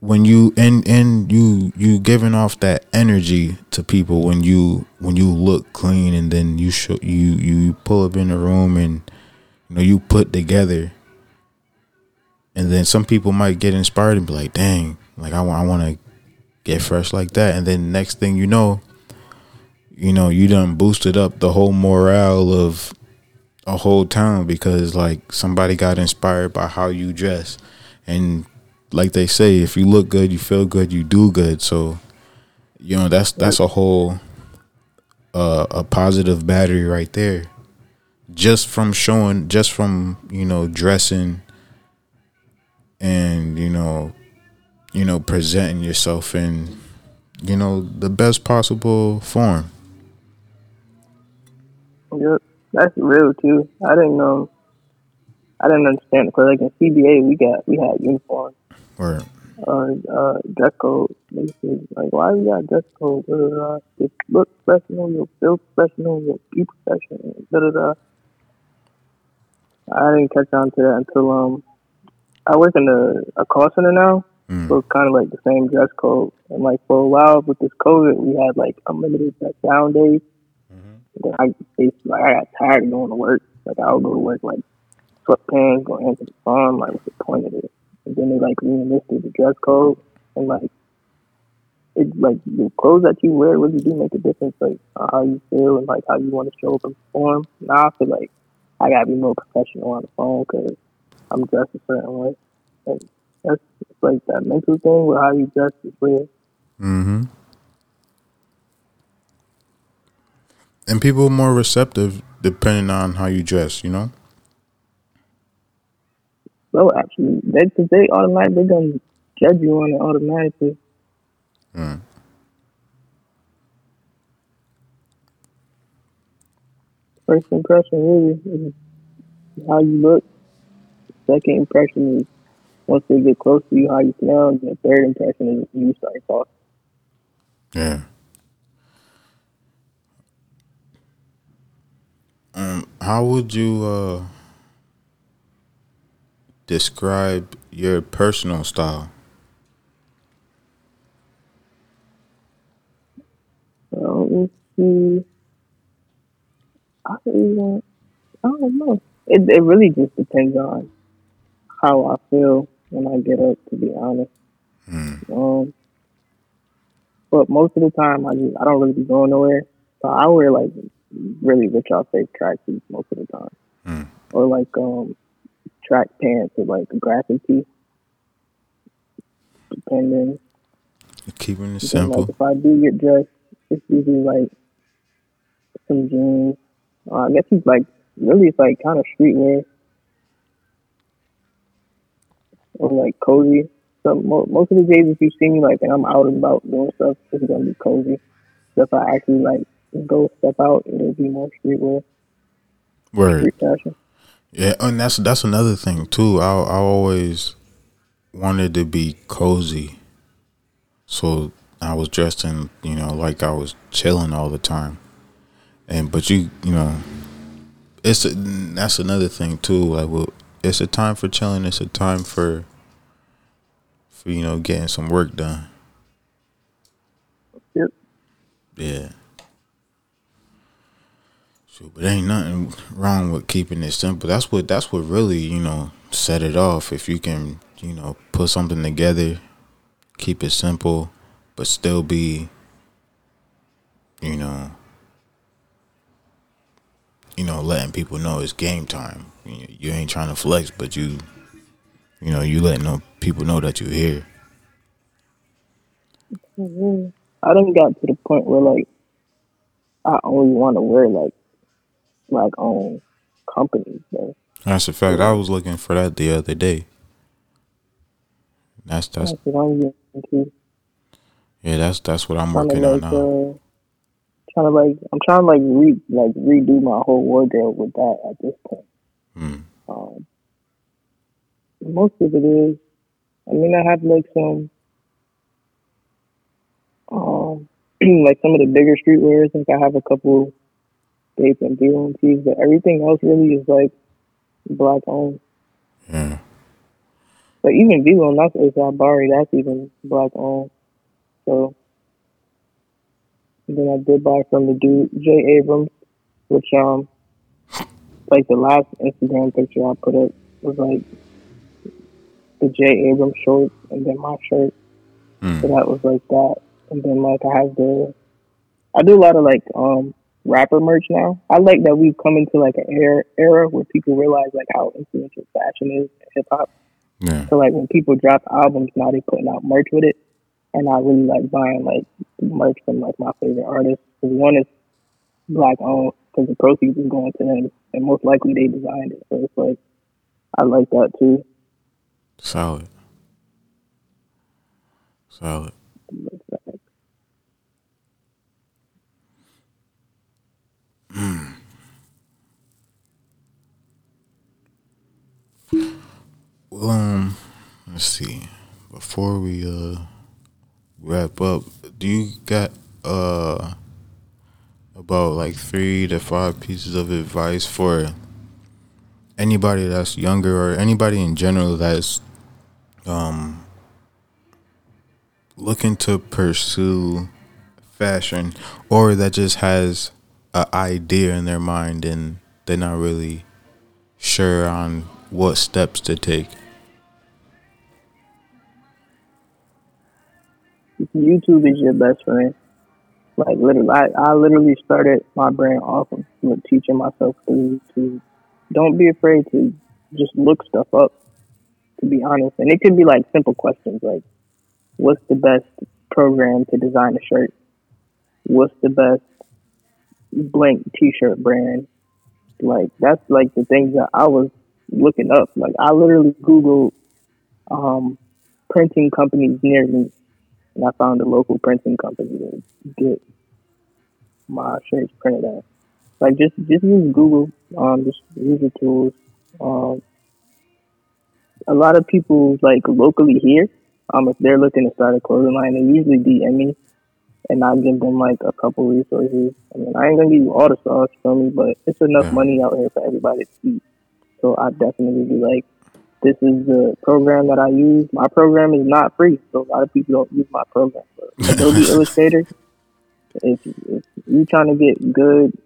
[SPEAKER 1] when you and and you you giving off that energy to people when you when you look clean and then you show you you pull up in the room and you know you put together. And then some people might get inspired and be like dang like i, I want to get fresh like that, and then next thing you know, you know, you done boosted up the whole morale of a whole town because like somebody got inspired by how you dress, and like they say, if you look good, you feel good, you do good. So, you know, that's that's a whole uh, a positive battery right there, just from showing, just from you know dressing, and you know you know, presenting yourself in, you know, the best possible form.
[SPEAKER 2] Yep, that's real too. I didn't know. I didn't understand because like in CBA we got we had uniforms.
[SPEAKER 1] Right.
[SPEAKER 2] Uh, uh, dress code. Like, why you got dress code? Da, da, da. Just look professional. You'll feel professional. You'll be professional. Da da da. I didn't catch on to that until um, I work in a, a call center now. Mm. So it's kind of like the same dress code. And like for a while with this COVID, we had like unlimited like down days. I like I got tired of going to work. Like I would go to work like sweatpants going into the farm. Like, what's the point of it? And then they like reenlisted the dress code and like it's like the clothes that you wear really do make a difference, like how you feel and like how you want to show up and perform. Now I feel like I gotta be more professional on the phone because I'm dressed a certain way, and that's like that mental thing with how you dress is weird.
[SPEAKER 1] Mm-hmm. And people are more receptive depending on how you dress, you know?
[SPEAKER 2] So actually, they, cause they automatically gonna judge you on it automatically.
[SPEAKER 1] Mm.
[SPEAKER 2] First impression really is how you look. Second impression is once they get close to you, how you smell. And the third impression is you start talking.
[SPEAKER 1] Yeah. Um, how would you uh, describe your personal style?
[SPEAKER 2] So let's see. I don't, even, I don't know. It it really just depends on how I feel when I get up. To be honest,
[SPEAKER 1] Mm.
[SPEAKER 2] um, but most of the time I just I don't really be going nowhere. So I wear like really rich outfit tracksuits most of the time,
[SPEAKER 1] Mm.
[SPEAKER 2] or like um track pants or like a graphic tee. Depending,
[SPEAKER 1] Keeping it simple.
[SPEAKER 2] Like if I do get dressed, it's usually like some jeans. Uh, I guess it's like really it's like kind of streetwear or like cozy. So mo- most of the days, if you see me like and I'm out and about doing stuff, it's gonna be cozy. So if I actually like go step out, it'll be more streetwear,
[SPEAKER 1] Word.
[SPEAKER 2] street fashion.
[SPEAKER 1] Yeah, and that's that's another thing too. I I always wanted to be cozy, so I was dressed in you know like I was chilling all the time, and but you you know, it's a, that's another thing too. Like, well, it's a time for chilling. It's a time for for you know getting some work done.
[SPEAKER 2] Yep.
[SPEAKER 1] Yeah. So, but ain't nothing wrong with keeping it simple. That's what that's what really you know set it off. If you can you know put something together, keep it simple, but still be you know you know letting people know it's game time. You, ain't trying to flex, but you you know you letting people know that you're here.
[SPEAKER 2] Mhm. I done got to the point where like I only want to wear like like own companies. So
[SPEAKER 1] That's a fact. I was looking for that the other day. That's that's
[SPEAKER 2] that's what I'm getting into.
[SPEAKER 1] yeah. That's that's what I'm working on now.
[SPEAKER 2] uh, trying to like I'm trying to like re like redo my whole wardrobe with that at this point.
[SPEAKER 1] Mm.
[SPEAKER 2] Um, most of it is. I mean, I have like some, um, like some of the bigger streetwears. Like I have a couple dates and tees, but everything else really is like black owned.
[SPEAKER 1] Yeah.
[SPEAKER 2] But even Vivo, that's ASAP Bari, that's even black owned. So then I did buy from the dude Jay Abrams, which um like the last Instagram picture I put up was like the Jay Abrams shirt and then my shirt. So
[SPEAKER 1] Mm.
[SPEAKER 2] that was like that. And then like I have the I do a lot of like um rapper merch now. I like that we've come into like an era era where people realize like how influential fashion is in hip hop.
[SPEAKER 1] Yeah.
[SPEAKER 2] So like when people drop albums now they're putting out merch with it. And I really like buying like merch from like my favorite artists. Cause one is black owned because the proceeds is going to them and most likely they designed it. So it's like I like that too.
[SPEAKER 1] Solid. Solid. Well, um, let's see. Before we uh wrap up, do you got uh about like three to five pieces of advice for anybody that's younger or anybody in general that's um looking to pursue fashion or that just has an idea in their mind and they're not really sure on what steps to take?
[SPEAKER 2] YouTube is your best friend. Like literally, I, I literally started my brand off with teaching myself to, YouTube. Don't be afraid to just look stuff up. To be honest, and it could be like simple questions like, "What's the best program to design a shirt? What's the best blank T-shirt brand?" Like that's like the things that I was looking up. Like I literally Googled um, printing companies near me and I found a local printing company to get my shirts printed at. Like just just use Google, um, just use the tools. Um, a lot of people like locally here, um, if they're looking to start a clothing line, they usually DM me, and I give them like a couple resources. I mean, I ain't gonna give you all the sauce from me, but it's enough yeah. money out here for everybody to eat. So I definitely be like, this is the program that I use. My program is not free, so a lot of people don't use my program. But Adobe Illustrator, if, if you're trying to get good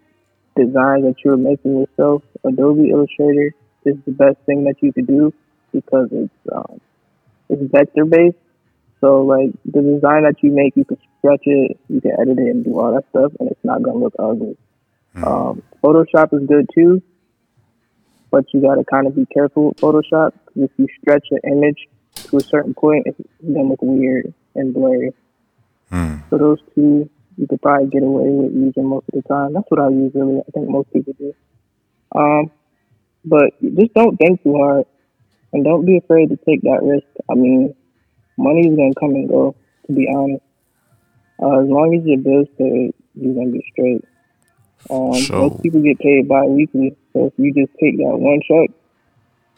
[SPEAKER 2] design that you're making yourself, Adobe Illustrator is the best thing that you could do because it's um, it's vector based. So like the design that you make, you can stretch it, you can edit it, and do all that stuff, and it's not gonna look ugly. Mm. Um, Photoshop is good too but you got to kind of be careful with Photoshop. If you stretch an image to a certain point, it's gonna look weird and blurry. Mm. So those two, you could probably get away with using most of the time. That's what I use really. I think most people do. Um, but just don't think too hard, and don't be afraid to take that risk. I mean, money is gonna come and go. To be honest, uh, as long as your bills paid, you're gonna be straight. Um, most people get paid bi-weekly, so if you just take that one check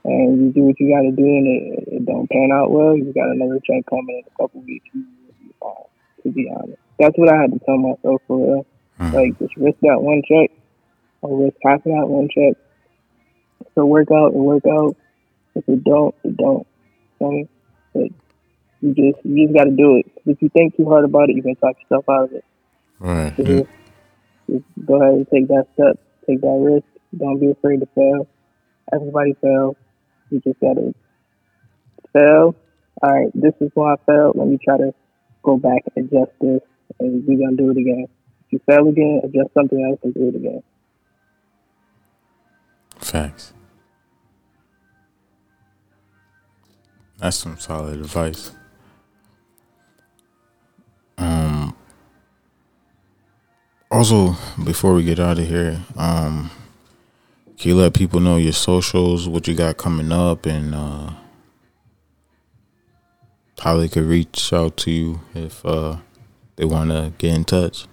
[SPEAKER 2] and you do what you got to do and it, it, don't pan out well, you got another check coming in a couple weeks. You will be fine, to be honest. That's what I had to tell myself for real. Mm-hmm. Like, just risk that one check or risk half of that one check. So work out, and work out. If it don't, it don't. So, but you just you just got to do it. If you think too hard about it, you can talk yourself out of it.
[SPEAKER 1] Right.
[SPEAKER 2] So, just go ahead and take that step, take that risk. Don't be afraid to fail. Everybody fails. You just gotta fail. All right, this is why I failed. Let me try to go back and adjust this, and we're gonna do it again. If you fail again, adjust something else and do it again.
[SPEAKER 1] Facts. That's some solid advice. Also, before we get out of here, um, can you let people know your socials, what you got coming up, and uh, how they could reach out to you if uh, they want to get in touch?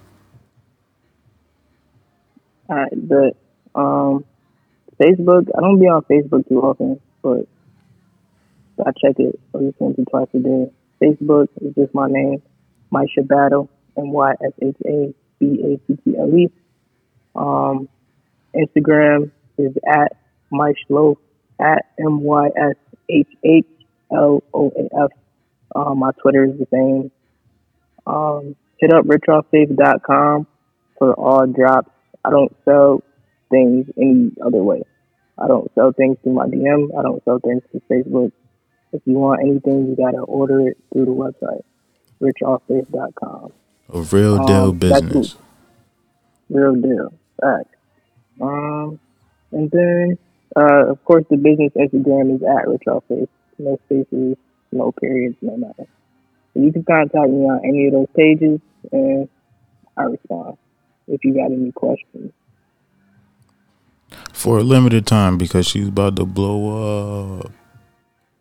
[SPEAKER 2] All right, but um, Facebook, I don't be on Facebook too often, but I check it at least once or twice a day. Facebook is just my name, Mysha Battle, M Y S H A B A T T L E. Um, Instagram is at Myshhloaf at M Y S H H L O A F. Um, my Twitter is the same. Um, hit up richofffaith.com for all drops. I don't sell things any other way. I don't sell things through my DM. I don't sell things through Facebook. If you want anything, you gotta order it through the website, richofffaith.com.
[SPEAKER 1] A real deal um, business.
[SPEAKER 2] Real deal. Fact. Um, and then, uh, of course, the business Instagram is at Rich Face. No spaces, no periods, no nothing. You can contact me on any of those pages, and I respond if you got any questions.
[SPEAKER 1] For a limited time, because she's about to blow up.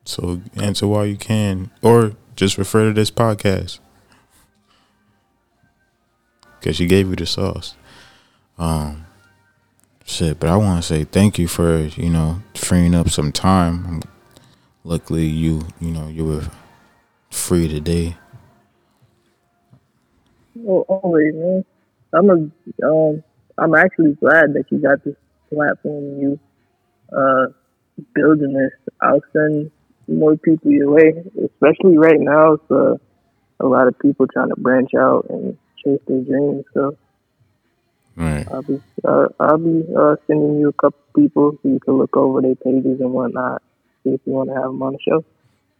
[SPEAKER 1] So answer while you can, or just refer to this podcast because she gave you the sauce. Um, shit, but I want to say thank you for you know freeing up some time. Luckily, you you know you were free today.
[SPEAKER 2] Well, always, man. I'm a, um, I'm actually glad that you got this platform. You uh, building this. I'll send more people your way, especially right now. It's uh, a lot of people trying to branch out and chase their dreams. So
[SPEAKER 1] right.
[SPEAKER 2] I'll be uh, I'll be uh, sending you a couple people so you can look over their pages and whatnot. see if you want to have them on the show.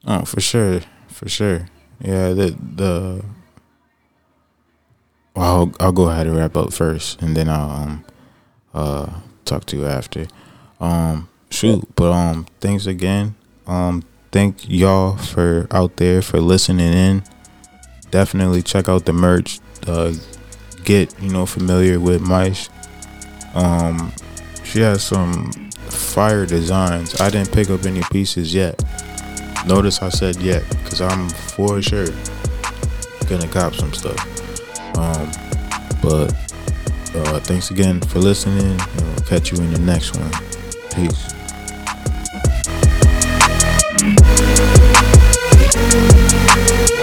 [SPEAKER 1] Oh, for sure, for sure. Yeah, the the. Well, I'll, I'll go ahead and wrap up first, and then I'll um, uh, talk to you after. Um, shoot, but um, thanks again. Um, thank y'all for out there for listening in. Definitely check out the merch uh, get you know familiar with Mysh. Um, she has some fire designs. I didn't pick up any pieces yet. Notice I said yet, cause I'm for sure gonna cop some stuff. Um, but uh, thanks again for listening, and we'll catch you in the next one. Peace. Thank you.